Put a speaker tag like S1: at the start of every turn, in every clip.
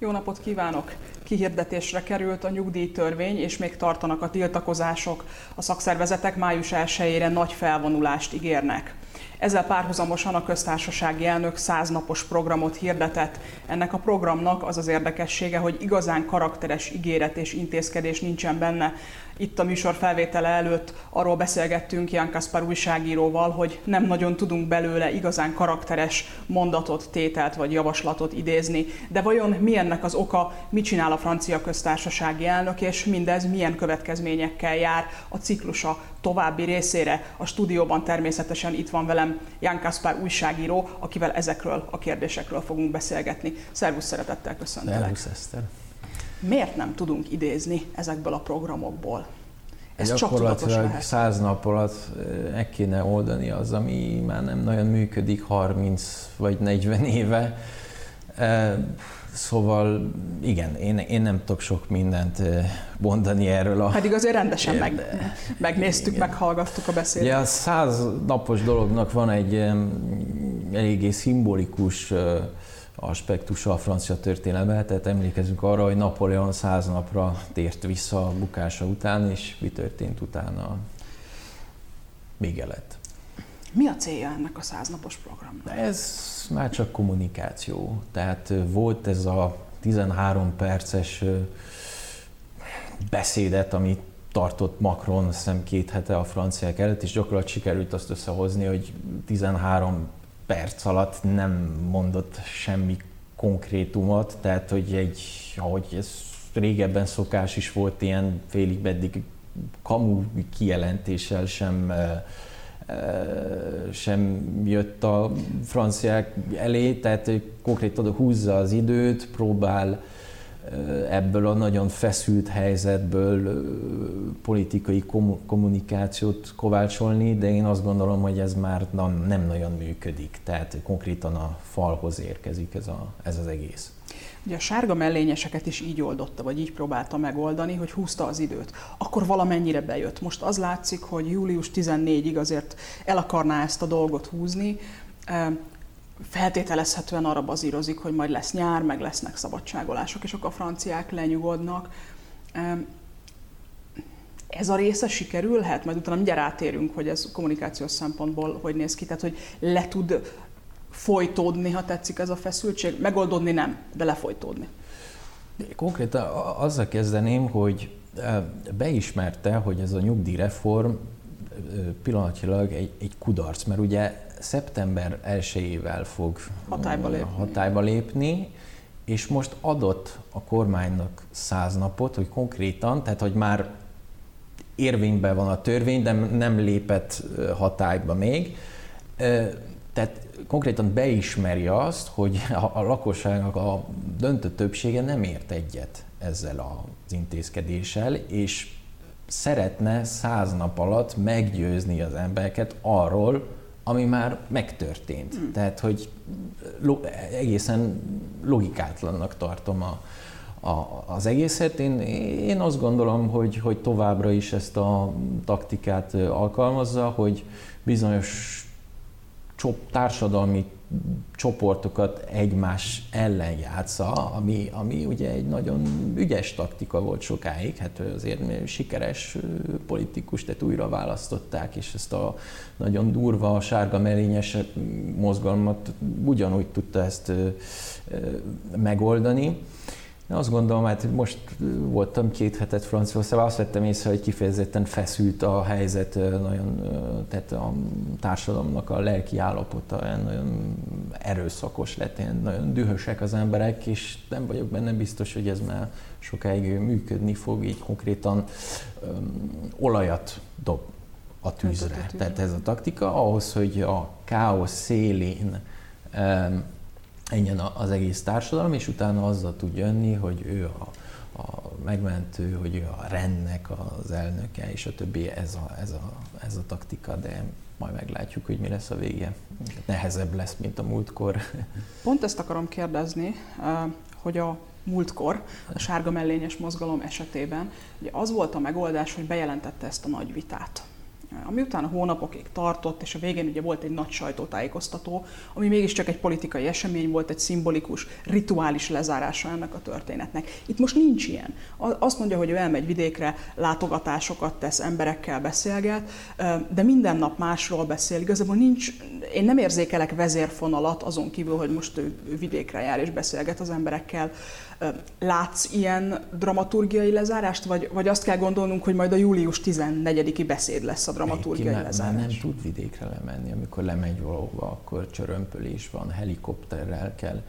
S1: Jó napot kívánok! Kihirdetésre került a nyugdíjtörvény, és még tartanak a tiltakozások. A szakszervezetek május 1-ére nagy felvonulást ígérnek. Ezzel párhuzamosan a köztársasági elnök száznapos programot hirdetett. Ennek a programnak az az érdekessége, hogy igazán karakteres ígéret és intézkedés nincsen benne. Itt a műsor felvétele előtt arról beszélgettünk Jan Kaspar újságíróval, hogy nem nagyon tudunk belőle igazán karakteres mondatot, tételt vagy javaslatot idézni. De vajon mi ennek az oka, mit csinál a francia köztársasági elnök, és mindez milyen következményekkel jár a ciklusa további részére? A stúdióban természetesen itt van velem Jan Kaspar újságíró, akivel ezekről a kérdésekről fogunk beszélgetni. Szervusz, szeretettel köszöntelek.
S2: Szervusz, Eszter.
S1: Miért nem tudunk idézni ezekből a programokból?
S2: Ez Gyakorlatilag száz nap alatt meg kéne oldani az, ami már nem nagyon működik 30 vagy 40 éve. Szóval igen, én, én nem tudok sok mindent mondani erről a...
S1: Pedig azért rendesen meg, megnéztük, igen. meghallgattuk a beszédet.
S2: Ugye a száz napos dolognak van egy eléggé szimbolikus aspektusa a francia történelemben, tehát emlékezünk arra, hogy Napóleon száz napra tért vissza a bukása után, és mi történt utána? Vége lett.
S1: Mi a célja ennek a száznapos programnak?
S2: Ez már csak kommunikáció. Tehát volt ez a 13 perces beszédet, amit tartott Macron szem két hete a franciák előtt, és gyakorlatilag sikerült azt összehozni, hogy 13 perc alatt nem mondott semmi konkrétumot, tehát hogy egy, ahogy ez régebben szokás is volt, ilyen félig meddig kamu kijelentéssel sem sem jött a franciák elé, tehát konkrétan húzza az időt, próbál ebből a nagyon feszült helyzetből politikai kommunikációt kovácsolni, de én azt gondolom, hogy ez már nem, nagyon működik. Tehát konkrétan a falhoz érkezik ez, a, ez az egész.
S1: Ugye a sárga mellényeseket is így oldotta, vagy így próbálta megoldani, hogy húzta az időt. Akkor valamennyire bejött. Most az látszik, hogy július 14-ig azért el akarná ezt a dolgot húzni feltételezhetően arra bazírozik, hogy majd lesz nyár, meg lesznek szabadságolások, és akkor a franciák lenyugodnak. Ez a része sikerülhet? Majd utána mindjárt rátérünk, hogy ez kommunikációs szempontból hogy néz ki, tehát hogy le tud folytódni, ha tetszik ez a feszültség. Megoldódni nem, de lefolytódni.
S2: Konkrétan azzal kezdeném, hogy beismerte, hogy ez a nyugdíjreform pillanatilag egy, egy kudarc, mert ugye szeptember 1-ével fog
S1: hatályba lépni.
S2: hatályba lépni, és most adott a kormánynak száz napot, hogy konkrétan, tehát hogy már érvényben van a törvény, de nem lépett hatályba még. Tehát konkrétan beismeri azt, hogy a lakosságnak a döntő többsége nem ért egyet ezzel az intézkedéssel, és szeretne száz nap alatt meggyőzni az embereket arról, ami már megtörtént. Hmm. Tehát, hogy lo- egészen logikátlannak tartom a, a, az egészet. Én, én azt gondolom, hogy, hogy továbbra is ezt a taktikát alkalmazza, hogy bizonyos társadalmi csoportokat egymás ellen játsza, ami, ami ugye egy nagyon ügyes taktika volt sokáig, hát azért sikeres politikus, tehát újra választották, és ezt a nagyon durva, sárga melényes mozgalmat ugyanúgy tudta ezt megoldani. Én azt gondolom, hát most voltam két hetet Franciaországban, azt vettem észre, hogy kifejezetten feszült a helyzet, nagyon, tehát a társadalomnak a lelki állapota nagyon erőszakos lett, nagyon dühösek az emberek, és nem vagyok benne biztos, hogy ez már sokáig működni fog, így konkrétan öm, olajat dob a tűzre. Tehát ez a taktika ahhoz, hogy a káosz szélén öm, ennyien az egész társadalom, és utána azzal tud jönni, hogy ő a, a megmentő, hogy ő a rendnek az elnöke, és a többi, ez a, ez a, ez a taktika, de majd meglátjuk, hogy mi lesz a vége. Nehezebb lesz, mint a múltkor.
S1: Pont ezt akarom kérdezni, hogy a múltkor, a sárga mellényes mozgalom esetében, ugye az volt a megoldás, hogy bejelentette ezt a nagy vitát ami utána hónapokig tartott, és a végén ugye volt egy nagy sajtótájékoztató, ami mégiscsak egy politikai esemény volt, egy szimbolikus, rituális lezárása ennek a történetnek. Itt most nincs ilyen. Azt mondja, hogy ő elmegy vidékre, látogatásokat tesz, emberekkel beszélget, de minden nap másról beszél. Igazából nincs, én nem érzékelek vezérfonalat azon kívül, hogy most ő vidékre jár és beszélget az emberekkel. Látsz ilyen dramaturgiai lezárást, vagy, vagy azt kell gondolnunk, hogy majd a július 14-i beszéd lesz a dramaturgiai
S2: ne,
S1: lezárás?
S2: nem tud vidékre lemenni, amikor lemegy valahova, akkor csörömpölés van, helikopterrel kell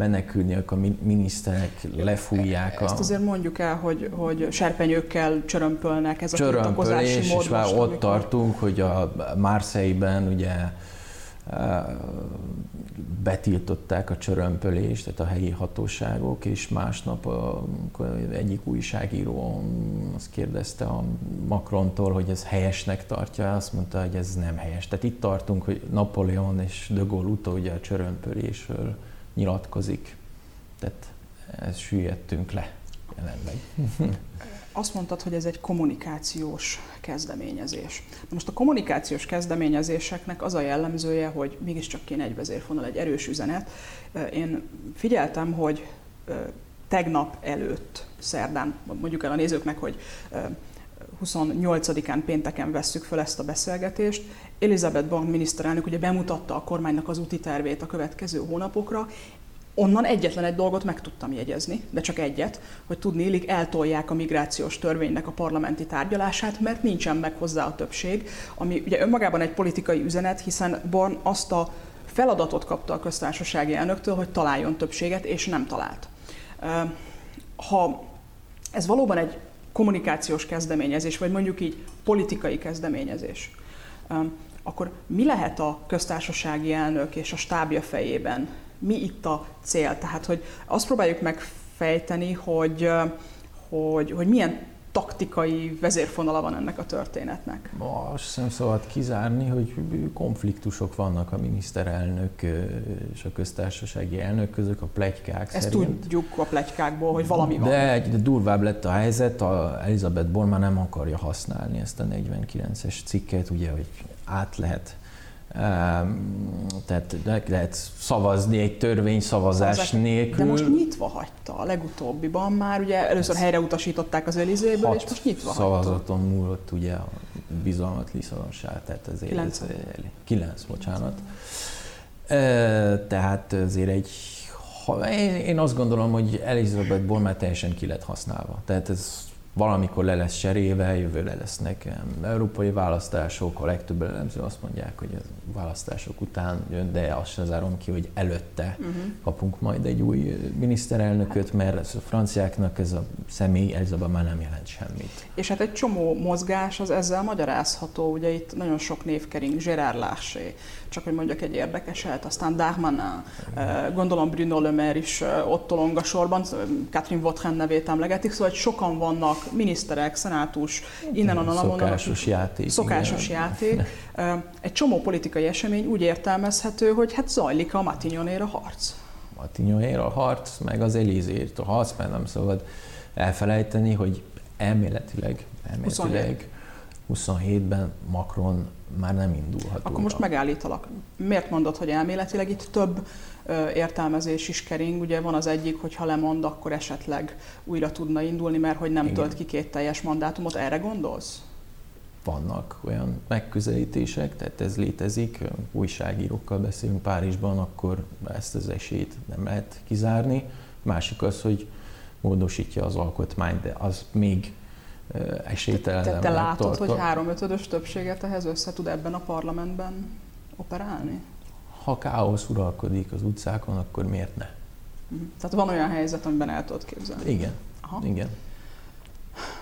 S2: menekülni, a miniszterek lefújják.
S1: Ezt azért mondjuk el, hogy, hogy serpenyőkkel csörömpölnek, ez a
S2: Csörömpölés, és már ott amikor... tartunk, hogy a Marseille-ben ugye betiltották a csörömpölést, tehát a helyi hatóságok, és másnap egyik újságíró azt kérdezte a Macrontól, hogy ez helyesnek tartja, azt mondta, hogy ez nem helyes. Tehát itt tartunk, hogy Napoleon és de Gaulle utódja a csörömpölésről nyilatkozik. Tehát ezt süllyedtünk le jelenleg.
S1: Azt mondtad, hogy ez egy kommunikációs kezdeményezés. most a kommunikációs kezdeményezéseknek az a jellemzője, hogy mégiscsak kéne egy vezérfonal, egy erős üzenet. Én figyeltem, hogy tegnap előtt, szerdán, mondjuk el a nézőknek, hogy 28-án pénteken vesszük föl ezt a beszélgetést. Elizabeth Bank miniszterelnök ugye bemutatta a kormánynak az úti tervét a következő hónapokra. Onnan egyetlen egy dolgot meg tudtam jegyezni, de csak egyet, hogy tudni illik eltolják a migrációs törvénynek a parlamenti tárgyalását, mert nincsen meg hozzá a többség, ami ugye önmagában egy politikai üzenet, hiszen Born azt a feladatot kapta a köztársasági elnöktől, hogy találjon többséget, és nem talált. Ha ez valóban egy kommunikációs kezdeményezés, vagy mondjuk így politikai kezdeményezés, akkor mi lehet a köztársasági elnök és a stábja fejében? Mi itt a cél? Tehát, hogy azt próbáljuk megfejteni, hogy, hogy, hogy milyen taktikai vezérfonala van ennek a történetnek?
S2: Azt sem szabad kizárni, hogy konfliktusok vannak a miniszterelnök és a köztársasági elnök között, a plegykák
S1: Ezt
S2: szerint.
S1: tudjuk a plegykákból, hogy valami van.
S2: De, de durvább lett a helyzet, a Elizabeth Born már nem akarja használni ezt a 49-es cikket, ugye, hogy át lehet tehát lehet szavazni egy törvényszavazás Szavazás. nélkül.
S1: De most nyitva hagyta a legutóbbiban már, ugye először helyre utasították az Elizéből, és most nyitva
S2: szavazaton hagyta. múlott ugye a bizalmat Lisszabonság, tehát ez
S1: 9.
S2: 9, bocsánat. Tehát azért egy én azt gondolom, hogy Elizabeth Born már teljesen ki lett használva. Tehát ez valamikor le lesz cserélve, jövőre lesznek európai választások, a legtöbb elemző azt mondják, hogy a választások után jön, de azt sem zárom ki, hogy előtte uh-huh. kapunk majd egy új miniszterelnököt, mert ez a franciáknak ez a személy Elizabeth már nem jelent semmit.
S1: És hát egy csomó mozgás az ezzel magyarázható, ugye itt nagyon sok név kering, Gérard Larché, csak hogy mondjak egy érdekeset, aztán Darmanin, gondolom Bruno Le Maire is ott tolong a sorban, Catherine Vautrin nevét emlegetik, szóval hogy sokan vannak, miniszterek, szenátus, innen onnan
S2: Szokásos onnan, játék.
S1: Szokásos igen. játék. Egy csomó politikai esemény úgy értelmezhető, hogy hát zajlik a Matignonér a harc.
S2: Matignonér a harc, meg az Elizért a harc, mert nem szabad elfelejteni, hogy elméletileg, elméletileg 27-ben Macron már nem indulhat.
S1: Akkor most megállítalak. Miért mondod, hogy elméletileg itt több értelmezés is kering. Ugye van az egyik, hogy ha lemond, akkor esetleg újra tudna indulni, mert hogy nem Igen. tölt ki két teljes mandátumot. Erre gondolsz?
S2: Vannak olyan megközelítések, tehát ez létezik. Újságírókkal beszélünk Párizsban, akkor ezt az esélyt nem lehet kizárni. Másik az, hogy módosítja az alkotmányt, de az még esélytelen.
S1: Te, te látod, hogy háromötödös többséget ehhez össze tud ebben a parlamentben operálni?
S2: Ha káosz uralkodik az utcákon, akkor miért ne?
S1: Mhm. Tehát van olyan helyzet, amiben el tudod képzelni?
S2: Igen. Aha. Igen.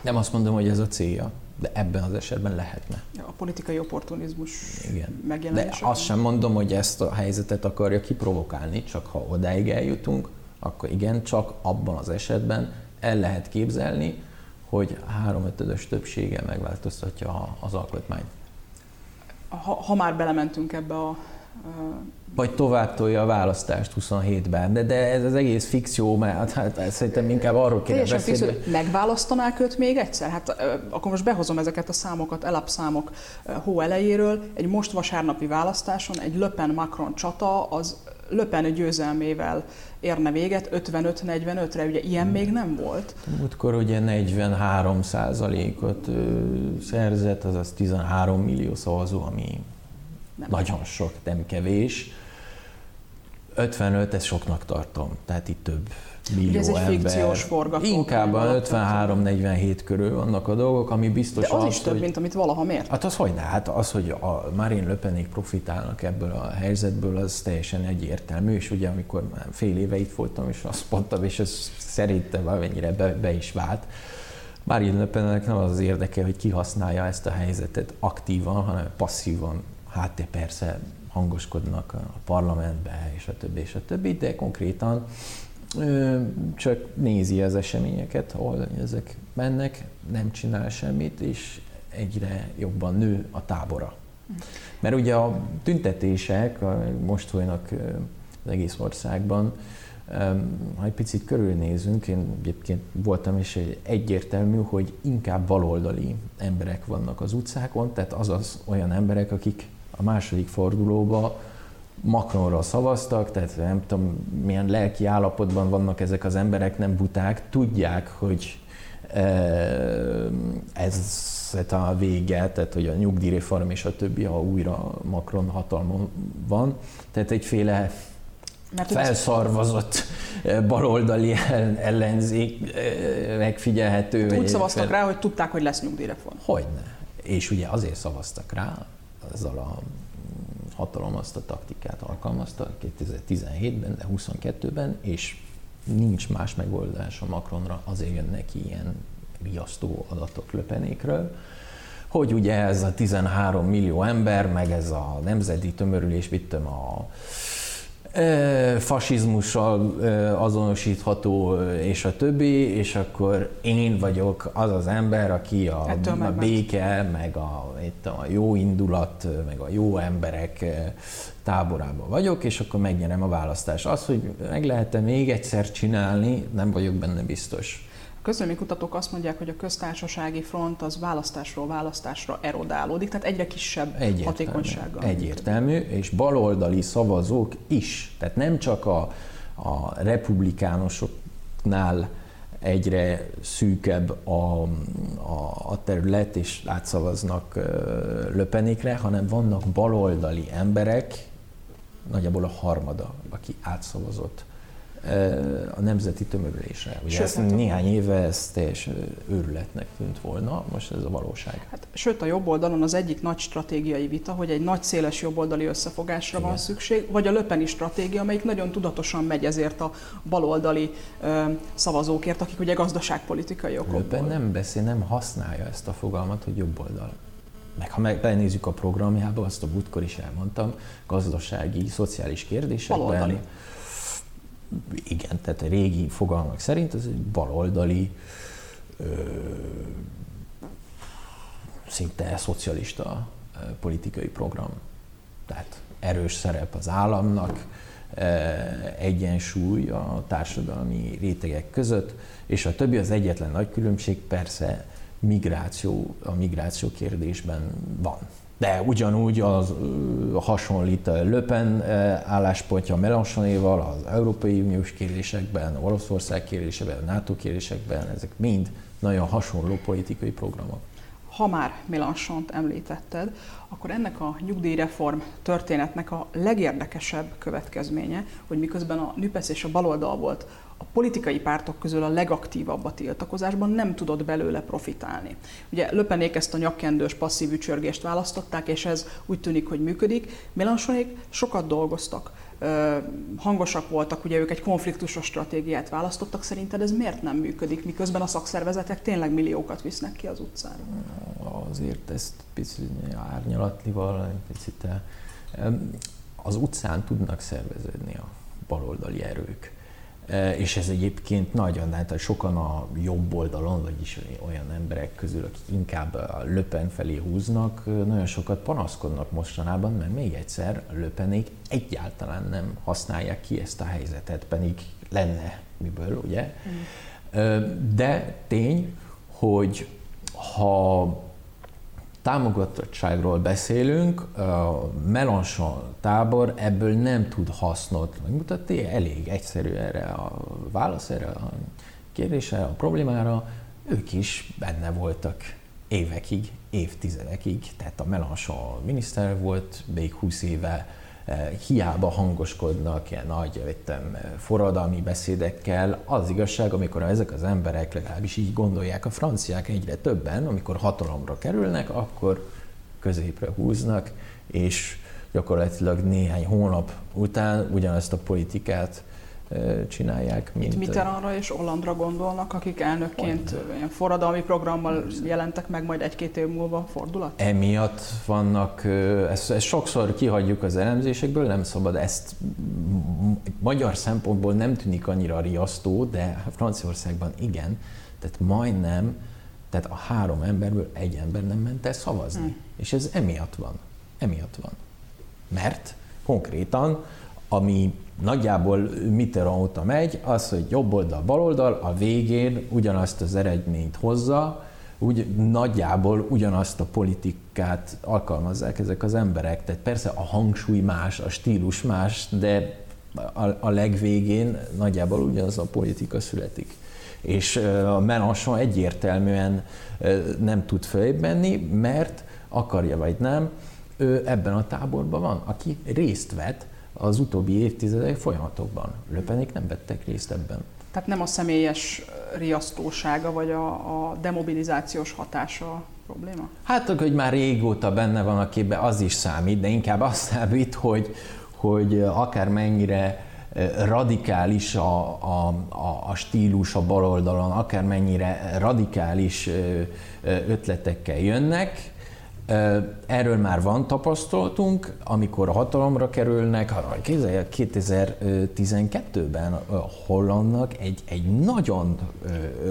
S2: Nem azt mondom, hogy ez a célja, de ebben az esetben lehetne.
S1: Ja, a politikai opportunizmus
S2: Igen. De azt sem mondom, hogy ezt a helyzetet akarja kiprovokálni, csak ha odáig eljutunk, akkor igen, csak abban az esetben el lehet képzelni, hogy háromötödös többsége megváltoztatja az alkotmányt.
S1: Ha, ha már belementünk ebbe a
S2: vagy tovább tolja a választást 27-ben, de, de ez az egész fikció, mert hát, hát szerintem inkább arról kéne beszélni.
S1: Fikció, megválasztanák őt még egyszer? Hát akkor most behozom ezeket a számokat, elapszámok hó elejéről. Egy most vasárnapi választáson egy Löpen Macron csata az Löpen győzelmével érne véget 55-45-re, ugye ilyen hmm. még nem volt.
S2: Múltkor ugye 43 százalékot szerzett, azaz 13 millió szavazó, ami nem nagyon sok, nem kevés. 55, ezt soknak tartom, tehát itt több millió ez egy ember.
S1: fikciós forgatókönyv.
S2: Inkább 53-47 körül vannak a dolgok, ami biztos
S1: De az, az is több, hogy, mint amit valaha mért.
S2: Hát az hogy ne? Hát az, hogy a Marine Löpenék profitálnak ebből a helyzetből, az teljesen egyértelmű, és ugye amikor már fél éve itt voltam, és azt mondtam, és ez szerintem valamennyire be, be is vált, Marine Löpennek nem az az érdeke, hogy kihasználja ezt a helyzetet aktívan, hanem passzívan hát persze hangoskodnak a parlamentbe, és a többi, és a többi, de konkrétan csak nézi az eseményeket, ahol ezek mennek, nem csinál semmit, és egyre jobban nő a tábora. Mert ugye a tüntetések most folynak az egész országban, ha egy picit körülnézünk, én egyébként voltam, és egyértelmű, hogy inkább baloldali emberek vannak az utcákon, tehát azaz olyan emberek, akik a második fordulóba Macronra szavaztak, tehát nem tudom, milyen lelki állapotban vannak ezek az emberek, nem buták, tudják, hogy ez a vége, tehát hogy a nyugdíjreform és a többi, ha újra Macron hatalmon van. Tehát egyféle mert felszarvazott baloldali ellenzék megfigyelhető.
S1: Hát úgy szavaztak rá, hogy tudták, hogy lesz nyugdíjreform.
S2: Hogyne. És ugye azért szavaztak rá, azzal a hatalom azt a taktikát alkalmazta 2017-ben, de 22-ben, és nincs más megoldás a Macronra, azért jönnek ilyen riasztó adatok löpenékről, hogy ugye ez a 13 millió ember, meg ez a nemzeti tömörülés, vittem a fasizmussal azonosítható, és a többi, és akkor én vagyok az az ember, aki a, a béke, meg a, itt a jó indulat, meg a jó emberek táborában vagyok, és akkor megnyerem a választást. Az, hogy meg lehet-e még egyszer csinálni, nem vagyok benne biztos
S1: közvéleménykutatók azt mondják, hogy a köztársasági front az választásról választásra erodálódik, tehát egyre kisebb egyértelmű, hatékonysággal.
S2: Egyértelmű, és baloldali szavazók is. Tehát nem csak a, a republikánusoknál egyre szűkebb a, a, a terület, és átszavaznak löpenékre, hanem vannak baloldali emberek, nagyjából a harmada, aki átszavazott a nemzeti tömörülésre. Ugye sőt, ezt hát néhány éve ez teljes őrületnek tűnt volna, most ez a valóság.
S1: Hát, sőt, a jobb oldalon az egyik nagy stratégiai vita, hogy egy nagy széles jobboldali összefogásra Igen. van szükség, vagy a löpeni stratégia, amelyik nagyon tudatosan megy ezért a baloldali ö, szavazókért, akik ugye gazdaságpolitikai okokból.
S2: Löpen nem beszél, nem használja ezt a fogalmat, hogy jobboldal meg ha megnézzük a programjába, azt a múltkor is elmondtam, gazdasági, szociális kérdésekben, Baloldali igen, tehát a régi fogalmak szerint ez egy baloldali, ö, szinte szocialista politikai program. Tehát erős szerep az államnak, egyensúly a társadalmi rétegek között, és a többi az egyetlen nagy különbség persze migráció, a migráció kérdésben van. De ugyanúgy az hasonlít Löpen álláspontja Melanchonéval, az Európai Uniós kérdésekben, Oroszország kérdésében, a NATO kérdésekben, ezek mind nagyon hasonló politikai programok.
S1: Ha már Melanchont említetted, akkor ennek a nyugdíjreform történetnek a legérdekesebb következménye, hogy miközben a NÜPESZ és a baloldal volt a politikai pártok közül a legaktívabb a tiltakozásban, nem tudott belőle profitálni. Ugye Löpenék ezt a nyakkendős passzív ücsörgést választották, és ez úgy tűnik, hogy működik. Mélenchonék sokat dolgoztak, hangosak voltak, ugye ők egy konfliktusos stratégiát választottak, szerinted ez miért nem működik, miközben a szakszervezetek tényleg milliókat visznek ki az utcára?
S2: Azért ezt picit árnyalatlival, picit az utcán tudnak szerveződni a baloldali erők és ez egyébként nagyon, tehát sokan a jobb oldalon, vagyis olyan emberek közül, akik inkább a Löpen felé húznak, nagyon sokat panaszkodnak mostanában, mert még egyszer a Löpenék egyáltalán nem használják ki ezt a helyzetet, pedig lenne miből, ugye? Mm. De tény, hogy ha támogatottságról beszélünk, a tábor ebből nem tud hasznot megmutatni, elég egyszerű erre a válasz, erre a kérdésre, a problémára, ők is benne voltak évekig, évtizedekig, tehát a Melanchon miniszter volt még 20 éve, hiába hangoskodnak ilyen nagy vettem, eh, forradalmi beszédekkel. Az igazság, amikor ezek az emberek legalábbis így gondolják, a franciák egyre többen, amikor hatalomra kerülnek, akkor középre húznak, és gyakorlatilag néhány hónap után ugyanezt a politikát csinálják.
S1: Mint Itt Mitterrandra és Hollandra gondolnak, akik elnökként olyan. ilyen forradalmi programmal jelentek meg, majd egy-két év múlva fordulat?
S2: Emiatt vannak, ezt, ezt sokszor kihagyjuk az elemzésekből, nem szabad ezt magyar szempontból nem tűnik annyira riasztó, de Franciaországban igen, tehát majdnem, tehát a három emberből egy ember nem ment el szavazni. Hmm. És ez emiatt van. Emiatt van. Mert konkrétan, ami nagyjából Mitterrand óta megy, az, hogy jobb oldal, bal oldal, a végén ugyanazt az eredményt hozza, úgy nagyjából ugyanazt a politikát alkalmazzák ezek az emberek. Tehát persze a hangsúly más, a stílus más, de a, a legvégén nagyjából ugyanaz a politika születik. És a Mélenchon egyértelműen nem tud följebb menni, mert akarja vagy nem, ő ebben a táborban van, aki részt vett az utóbbi évtizedek folyamatokban. Löpenék nem vettek részt ebben.
S1: Tehát nem a személyes riasztósága, vagy a, a demobilizációs hatása a probléma?
S2: Hát, hogy már régóta benne van a képben, az is számít, de inkább az számít, hogy, hogy akár mennyire radikális a, a, a, a stílus a baloldalon, akár mennyire radikális ötletekkel jönnek, Erről már van tapasztalatunk, amikor a hatalomra kerülnek, 2012-ben a Hollandnak egy, egy nagyon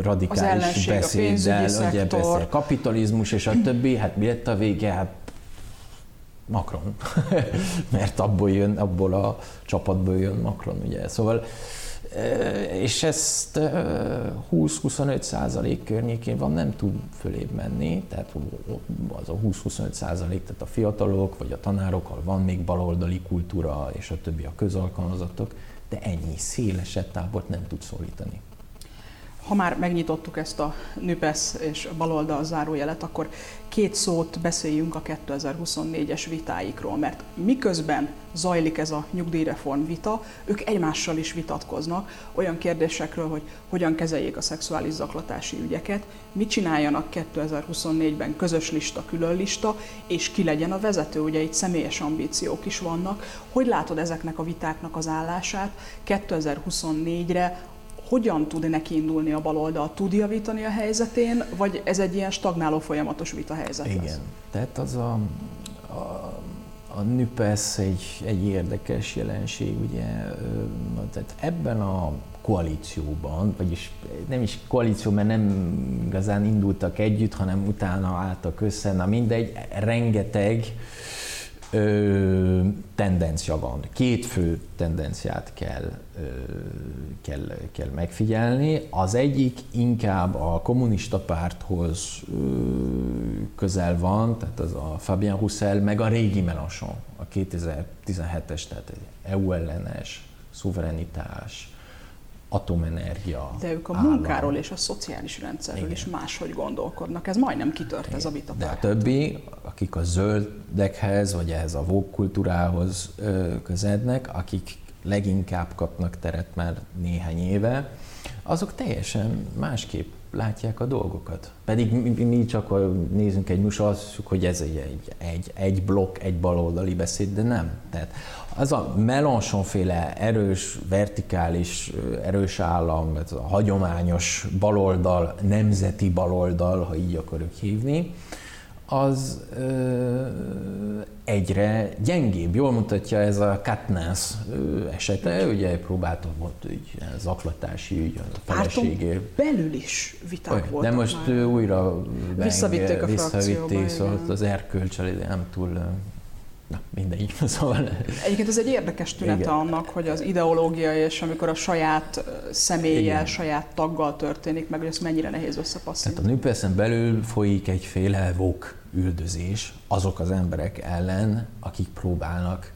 S2: radikális beszéddel, ugye beszél, kapitalizmus és a többi, hát mi lett a vége? Hát Macron, mert abból jön, abból a csapatból jön Macron, ugye. Szóval és ezt 20-25 százalék környékén van, nem tud fölébb menni, tehát az a 20-25 százalék, tehát a fiatalok vagy a tanárok, van még baloldali kultúra, és a többi a közalkalmazatok, de ennyi szélesebb tábort nem tud szólítani.
S1: Ha már megnyitottuk ezt a NÜPESZ és baloldal zárójelet, akkor két szót beszéljünk a 2024-es vitáikról, mert miközben zajlik ez a nyugdíjreform vita, ők egymással is vitatkoznak olyan kérdésekről, hogy hogyan kezeljék a szexuális zaklatási ügyeket, mit csináljanak 2024-ben közös lista, külön lista, és ki legyen a vezető, ugye itt személyes ambíciók is vannak. Hogy látod ezeknek a vitáknak az állását 2024-re, hogyan tud neki indulni a baloldal? Tud javítani a helyzetén, vagy ez egy ilyen stagnáló folyamatos vita helyzet
S2: Igen.
S1: lesz?
S2: Tehát az a, a, a NÜPESZ egy, egy érdekes jelenség, ugye, tehát ebben a koalícióban, vagyis nem is koalíció, mert nem igazán indultak együtt, hanem utána álltak össze, na mindegy, rengeteg ö, tendencia van. Két fő tendenciát kell, ö, kell, kell megfigyelni. Az egyik inkább a kommunista párthoz ö, közel van, tehát az a Fabien Roussel, meg a régi Mélenchon, a 2017-es, tehát EU ellenes, szuverenitás, atomenergia.
S1: De ők a állam. munkáról és a szociális rendszerről Igen. is máshogy gondolkodnak. Ez majdnem kitört Igen. ez a vita.
S2: De a többi, akik a zöldekhez, vagy ehhez a vók kultúrához közednek, akik leginkább kapnak teret már néhány éve, azok teljesen másképp látják a dolgokat. Pedig mi, mi csak nézünk egy műsor, azt hogy ez egy, egy, egy, egy blokk, egy baloldali beszéd, de nem. Tehát az a Mélenchon féle erős, vertikális, erős állam, ez a hagyományos baloldal, nemzeti baloldal, ha így akarjuk hívni, az ö, egyre gyengébb. Jól mutatja ez a Katnász esete, ugye próbáltam volt ügy, zaklatási ügy, a feleségé.
S1: belül is viták Oly, voltak
S2: De most már. újra
S1: visszavitték a
S2: visszavitték, szóval az erkölcsel nem túl Na, mindegy. Szóval...
S1: Egyébként ez egy érdekes tünete Igen. annak, hogy az ideológia és amikor a saját személlyel, saját taggal történik meg, hogy ezt mennyire nehéz összepasszolni.
S2: Tehát a nőpeszen belül folyik egyféle vok üldözés azok az emberek ellen, akik próbálnak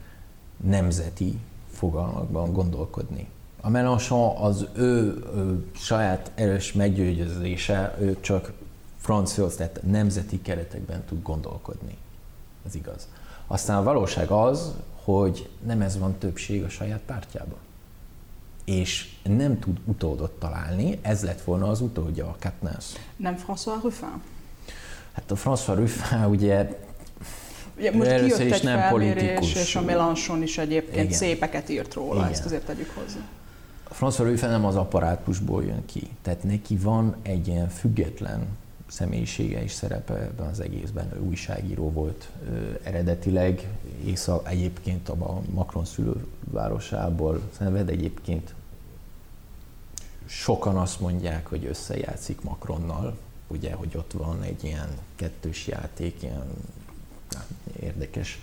S2: nemzeti fogalmakban gondolkodni. A Mélenchon az ő, ő saját erős meggyőzése, ő csak franciahoz, tehát nemzeti keretekben tud gondolkodni. Ez igaz. Aztán a valóság az, hogy nem ez van többség a saját pártjában. És nem tud utódot találni, ez lett volna az utódja a Katniss.
S1: Nem François Ruffin?
S2: Hát a François Ruffin ugye
S1: Ugye most kijött is egy nem politikus. és a Mélenchon is egyébként Igen. szépeket írt róla, Igen. ezt azért tegyük hozzá.
S2: A François Ruffin nem az apparátusból jön ki, tehát neki van egy ilyen független személyisége is szerepe ebben az egészben. Ő újságíró volt ö, eredetileg, Észak, egyébként a Macron szülővárosából szenved, egyébként sokan azt mondják, hogy összejátszik Macronnal, ugye, hogy ott van egy ilyen kettős játék, ilyen érdekes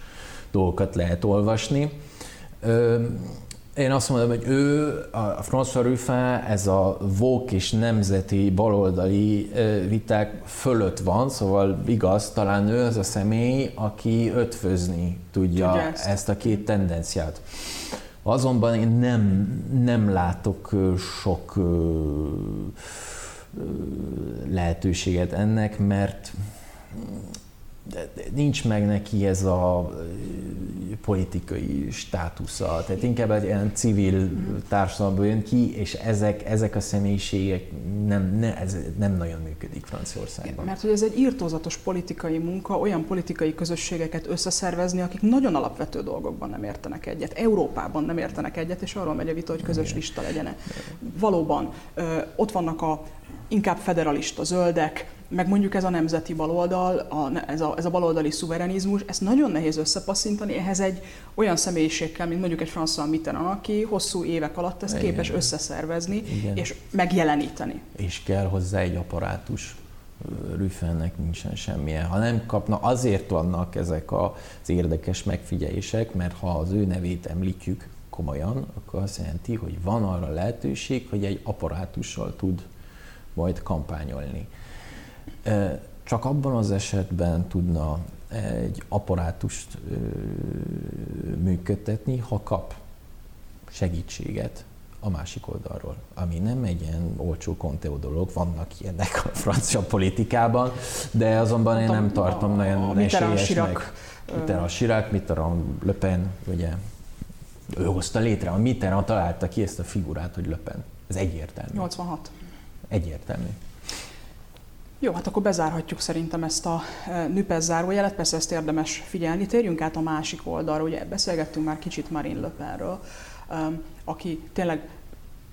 S2: dolgokat lehet olvasni. Ö, én azt mondom, hogy ő, a François Ruffin, ez a vók és nemzeti baloldali viták fölött van, szóval igaz, talán ő az a személy, aki ötvözni tudja Tudja ezt. ezt a két tendenciát. Azonban én nem, nem látok sok lehetőséget ennek, mert nincs meg neki ez a politikai státusza, tehát inkább egy ilyen civil társadalomból jön ki, és ezek, ezek a személyiségek nem, ne, ez nem nagyon működik Franciaországban.
S1: Mert hogy ez egy írtózatos politikai munka, olyan politikai közösségeket összeszervezni, akik nagyon alapvető dolgokban nem értenek egyet, Európában nem értenek egyet, és arról megy a vita, hogy közös Igen. lista legyen. Valóban, ott vannak a inkább federalista zöldek, meg mondjuk ez a nemzeti baloldal, a, ez, a, ez a baloldali szuverenizmus, ezt nagyon nehéz összepasszintani, ehhez egy olyan személyiség kell, mint mondjuk egy François Mitterrand, aki hosszú évek alatt ezt Igen. képes összeszervezni Igen. és megjeleníteni.
S2: És kell hozzá egy apparátus. Rüfennek nincsen semmilyen. Ha nem kapna, azért vannak ezek az érdekes megfigyelések, mert ha az ő nevét említjük komolyan, akkor azt jelenti, hogy van arra lehetőség, hogy egy apparátussal tud majd kampányolni. Csak abban az esetben tudna egy apparátust működtetni, ha kap segítséget a másik oldalról, ami nem egy ilyen olcsó konteó dolog, vannak ilyenek a francia politikában, de azonban én nem tartom a, nagyon a esélyesnek. Mitterrand Chirac, Mitterrand Le Pen, ugye ő hozta létre, a Mitterrand találta ki ezt a figurát, hogy Le Pen. Ez egyértelmű.
S1: 86.
S2: Egyértelmű.
S1: Jó, hát akkor bezárhatjuk szerintem ezt a e, nüpez zárójelet, persze ezt érdemes figyelni. Térjünk át a másik oldalra, ugye beszélgettünk már kicsit Marine Le Penről, aki tényleg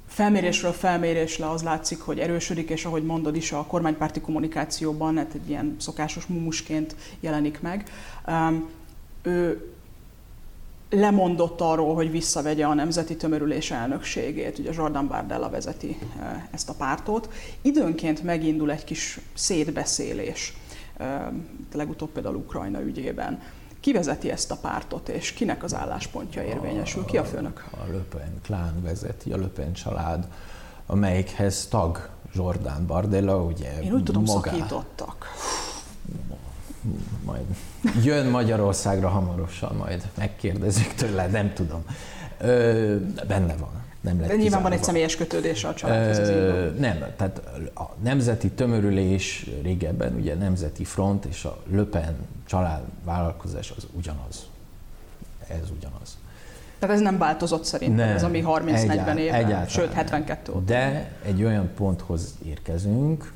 S1: felmérésről felmérésre az látszik, hogy erősödik, és ahogy mondod is, a kormánypárti kommunikációban hát egy ilyen szokásos mumusként jelenik meg. Ő lemondott arról, hogy visszavegye a Nemzeti Tömörülés elnökségét, ugye Jordan Bardella vezeti eh, ezt a pártot. Időnként megindul egy kis szétbeszélés, eh, legutóbb például Ukrajna ügyében. Ki vezeti ezt a pártot, és kinek az álláspontja érvényesül? Ki a főnök?
S2: A Löpen klán vezeti, a Löpen család, amelyikhez tag Jordan Bardella, ugye
S1: Én úgy tudom, magá... szakítottak
S2: majd jön Magyarországra hamarosan, majd megkérdezik tőle, nem tudom. Ö, benne van. Nem
S1: lett De nyilván van egy személyes kötődés a családhoz. Ö,
S2: nem, tehát a nemzeti tömörülés régebben ugye nemzeti front és a Löpen család vállalkozás az ugyanaz. Ez ugyanaz.
S1: Tehát ez nem változott szerintem, nem, ez ami 30-40 éve, sőt 72 óta.
S2: De egy olyan ponthoz érkezünk,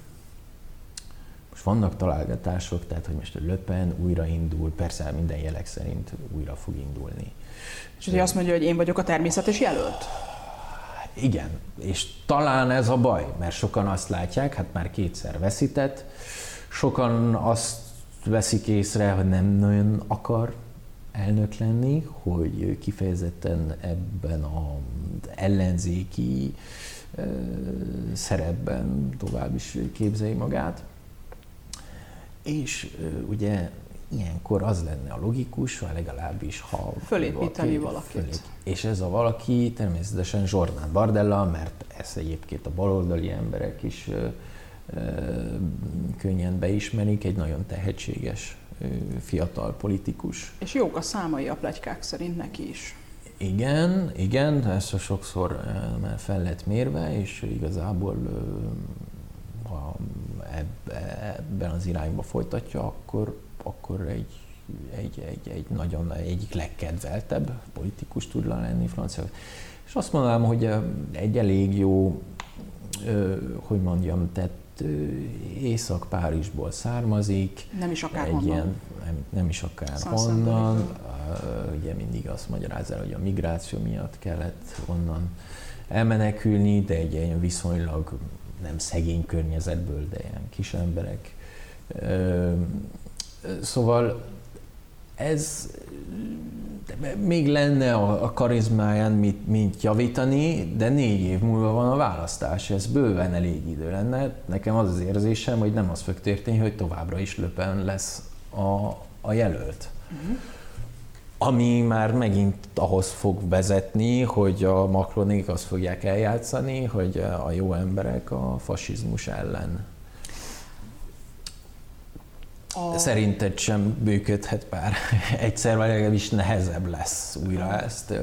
S2: most vannak találgatások, tehát hogy most a Löpen újraindul, persze minden jelek szerint újra fog indulni.
S1: És ugye azt mondja, hogy én vagyok a természetes jelölt?
S2: Igen, és talán ez a baj, mert sokan azt látják, hát már kétszer veszített, sokan azt veszik észre, hogy nem nagyon akar elnök lenni, hogy kifejezetten ebben az ellenzéki szerepben tovább is képzelje magát. És ugye ilyenkor az lenne a logikus, vagy legalábbis ha...
S1: Fölépíteni valaki, valakit. Fölép.
S2: És ez a valaki természetesen Zsornán Bardella, mert ezt egyébként a baloldali emberek is ö, ö, könnyen beismerik, egy nagyon tehetséges ö, fiatal politikus.
S1: És jók a számai a plegykák szerint neki is.
S2: Igen, igen, ezt sokszor már fel lett mérve, és igazából ha ebben az irányba folytatja, akkor akkor egy, egy, egy, egy nagyon egyik legkedveltebb politikus tudna lenni francia. És azt mondanám, hogy egy elég jó, hogy mondjam, tehát Észak-Párizsból származik.
S1: Nem is akár egy honnan. Ilyen,
S2: nem, nem is akár honnan. Ugye mindig azt magyarázza, hogy a migráció miatt kellett onnan elmenekülni, de egy ilyen viszonylag nem szegény környezetből, de ilyen kis emberek Szóval ez még lenne a, karizmáján mit, mint javítani, de négy év múlva van a választás, ez bőven elég idő lenne. Nekem az az érzésem, hogy nem az fog történni, hogy továbbra is Löpen lesz a, a jelölt. Uh-huh. Ami már megint ahhoz fog vezetni, hogy a Macronék azt fogják eljátszani, hogy a jó emberek a fasizmus ellen a... Szerinted sem működhet pár. Egyszer vagy legalábbis nehezebb lesz újra ezt.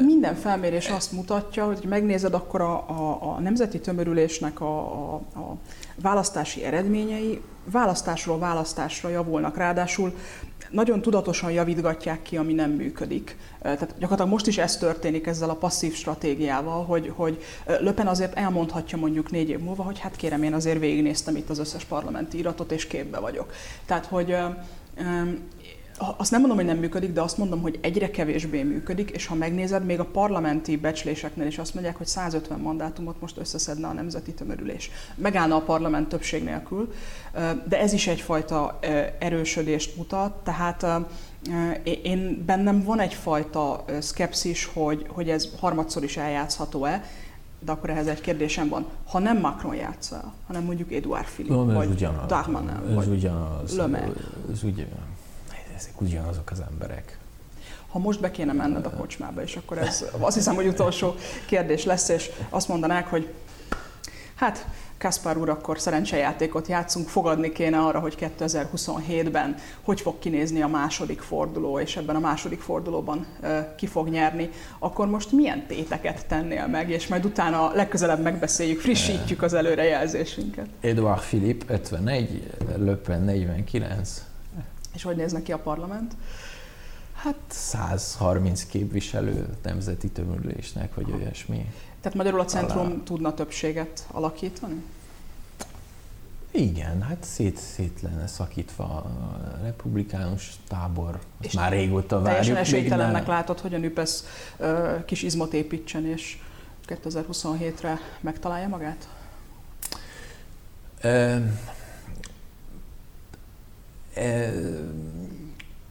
S1: Minden felmérés azt mutatja, hogy megnézed, akkor a, a, a nemzeti tömörülésnek a, a, a választási eredményei választásról választásra javulnak. Ráadásul nagyon tudatosan javítgatják ki, ami nem működik. Tehát gyakorlatilag most is ez történik ezzel a passzív stratégiával, hogy, hogy Löpen azért elmondhatja mondjuk négy év múlva, hogy hát kérem, én azért végignéztem itt az összes parlamenti iratot, és képbe vagyok. Tehát, hogy azt nem mondom, hogy nem működik, de azt mondom, hogy egyre kevésbé működik, és ha megnézed, még a parlamenti becsléseknél is azt mondják, hogy 150 mandátumot most összeszedne a nemzeti tömörülés. Megállna a parlament többség nélkül, de ez is egyfajta erősödést mutat, tehát én bennem van egyfajta szkepszis, hogy, hogy ez harmadszor is eljátszható-e, de akkor ehhez egy kérdésem van. Ha nem Macron játsza, hanem mondjuk Edouard Philippe, no, vagy Darmanin, vagy ugyanaz, Le Maire.
S2: Ez ugyanaz ezek ugyanazok az emberek.
S1: Ha most be kéne menned a kocsmába, és akkor ez azt hiszem, hogy utolsó kérdés lesz, és azt mondanák, hogy hát Kaspar úr, akkor szerencsejátékot játszunk, fogadni kéne arra, hogy 2027-ben hogy fog kinézni a második forduló, és ebben a második fordulóban ki fog nyerni, akkor most milyen téteket tennél meg, és majd utána legközelebb megbeszéljük, frissítjük az előrejelzésünket.
S2: Edouard Philippe 51, Le Pen 49,
S1: és hogy néz neki a parlament?
S2: Hát 130 képviselő nemzeti tömörülésnek, vagy olyasmi.
S1: Tehát magyarul a centrum Alá. tudna többséget alakítani?
S2: Igen, hát szét, szét lenne szakítva a republikánus tábor, és már régóta várjuk.
S1: Teljesen esélytelennek ne... látod, hogy a NÜPESZ uh, kis izmot építsen, és 2027-re megtalálja magát? Uh,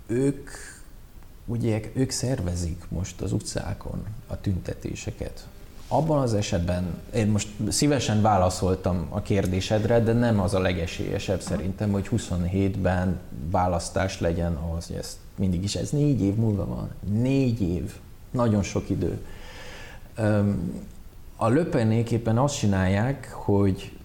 S2: ők ugye ők szervezik most az utcákon a tüntetéseket. Abban az esetben, én most szívesen válaszoltam a kérdésedre, de nem az a legesélyesebb szerintem, hogy 27-ben választás legyen ahhoz, hogy ezt mindig is, ez négy év múlva van. Négy év. Nagyon sok idő. A löpenék éppen azt csinálják, hogy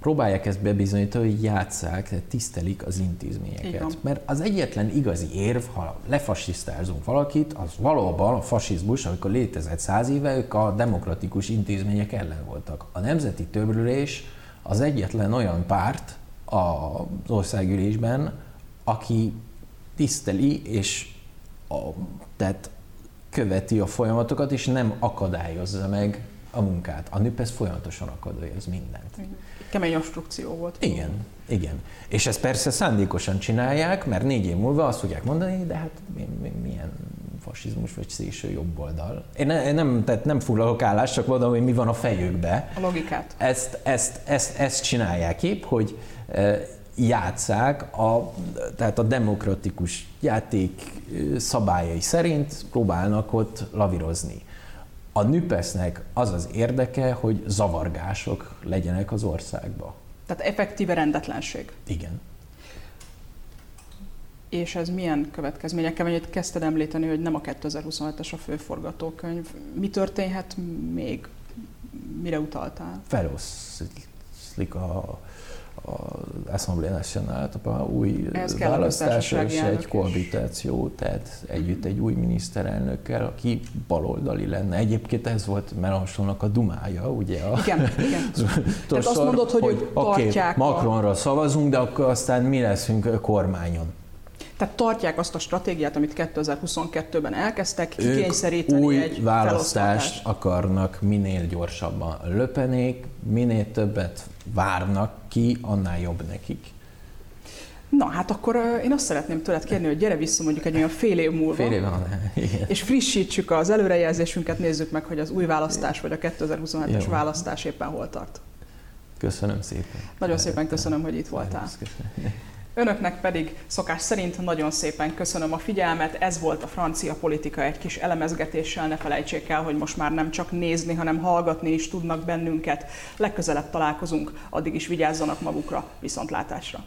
S2: próbálják ezt bebizonyítani, hogy játszák, tehát tisztelik az intézményeket. Mert az egyetlen igazi érv, ha lefasisztázunk valakit, az valóban a fasizmus, amikor létezett száz éve, ők a demokratikus intézmények ellen voltak. A nemzeti többülés az egyetlen olyan párt az országgyűlésben, aki tiszteli és a, tehát követi a folyamatokat, és nem akadályozza meg a munkát. A nőp ez folyamatosan akadályoz mindent.
S1: Kemény obstrukció volt.
S2: Igen, igen. És ezt persze szándékosan csinálják, mert négy év múlva azt fogják mondani, de hát milyen fasizmus vagy szélső jobb oldal. Én, ne, én nem, tehát nem foglalok állást, csak mondom, hogy mi van a fejükbe.
S1: A logikát.
S2: Ezt, ezt, ezt, ezt csinálják épp, hogy e, játszák, a, tehát a demokratikus játék szabályai szerint próbálnak ott lavírozni. A nüpesznek az az érdeke, hogy zavargások legyenek az országba.
S1: Tehát effektíve rendetlenség.
S2: Igen.
S1: És ez milyen következményekkel? Itt kezdted említeni, hogy nem a 2027-es a főforgatókönyv. Mi történhet még? Mire utaltál?
S2: Feloszlik a, az Assemblée Nationale, a új választás és egy kohabitáció, tehát együtt egy új miniszterelnökkel, aki baloldali lenne. Egyébként ez volt Melanchonnak a dumája, ugye? A,
S1: igen, igen. Tehát azt mondod, hogy, hogy tartják
S2: okay, Macronra szavazunk, de akkor aztán mi leszünk kormányon.
S1: Tehát tartják azt a stratégiát, amit 2022-ben elkezdtek, kikényszeríteni
S2: új
S1: egy
S2: választást akarnak minél gyorsabban löpenék, minél többet várnak ki, annál jobb nekik.
S1: Na, hát akkor én azt szeretném tőled kérni, hogy gyere vissza mondjuk egy olyan fél év múlva.
S2: Fél év van, igen.
S1: És frissítsük az előrejelzésünket, nézzük meg, hogy az új választás vagy a 2027-es választás éppen hol tart.
S2: Köszönöm szépen.
S1: Nagyon szépen köszönöm, hogy itt voltál. Önöknek pedig szokás szerint nagyon szépen köszönöm a figyelmet. Ez volt a francia politika egy kis elemezgetéssel. Ne felejtsék el, hogy most már nem csak nézni, hanem hallgatni is tudnak bennünket. Legközelebb találkozunk, addig is vigyázzanak magukra, viszontlátásra!